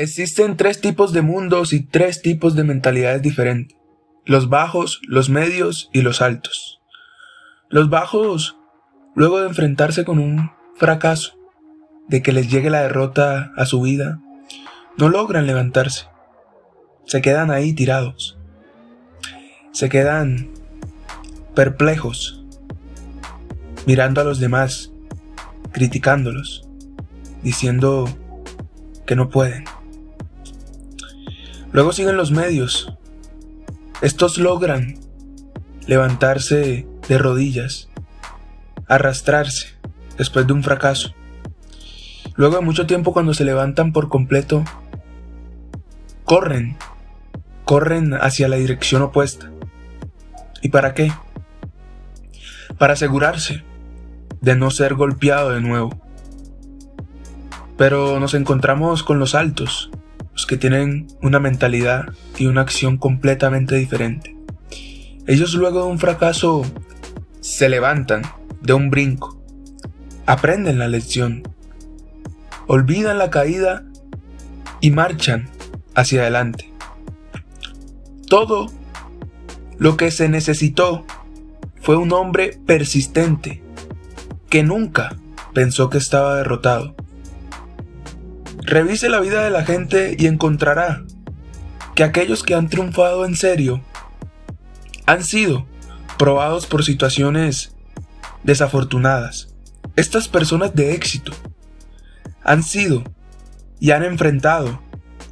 Existen tres tipos de mundos y tres tipos de mentalidades diferentes. Los bajos, los medios y los altos. Los bajos, luego de enfrentarse con un fracaso, de que les llegue la derrota a su vida, no logran levantarse. Se quedan ahí tirados. Se quedan perplejos, mirando a los demás, criticándolos, diciendo que no pueden. Luego siguen los medios. Estos logran levantarse de rodillas, arrastrarse después de un fracaso. Luego de mucho tiempo cuando se levantan por completo, corren, corren hacia la dirección opuesta. ¿Y para qué? Para asegurarse de no ser golpeado de nuevo. Pero nos encontramos con los altos, que tienen una mentalidad y una acción completamente diferente. Ellos luego de un fracaso se levantan de un brinco, aprenden la lección, olvidan la caída y marchan hacia adelante. Todo lo que se necesitó fue un hombre persistente que nunca pensó que estaba derrotado Revise la vida de la gente y encontrará que aquellos que han triunfado en serio han sido probados por situaciones desafortunadas. Estas personas de éxito han sido y han enfrentado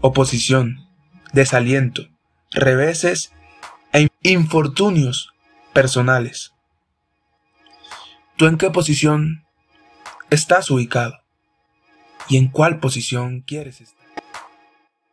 oposición, desaliento, reveses e infortunios personales. ¿Tú en qué posición estás ubicado? Y en cuál posición quieres estar.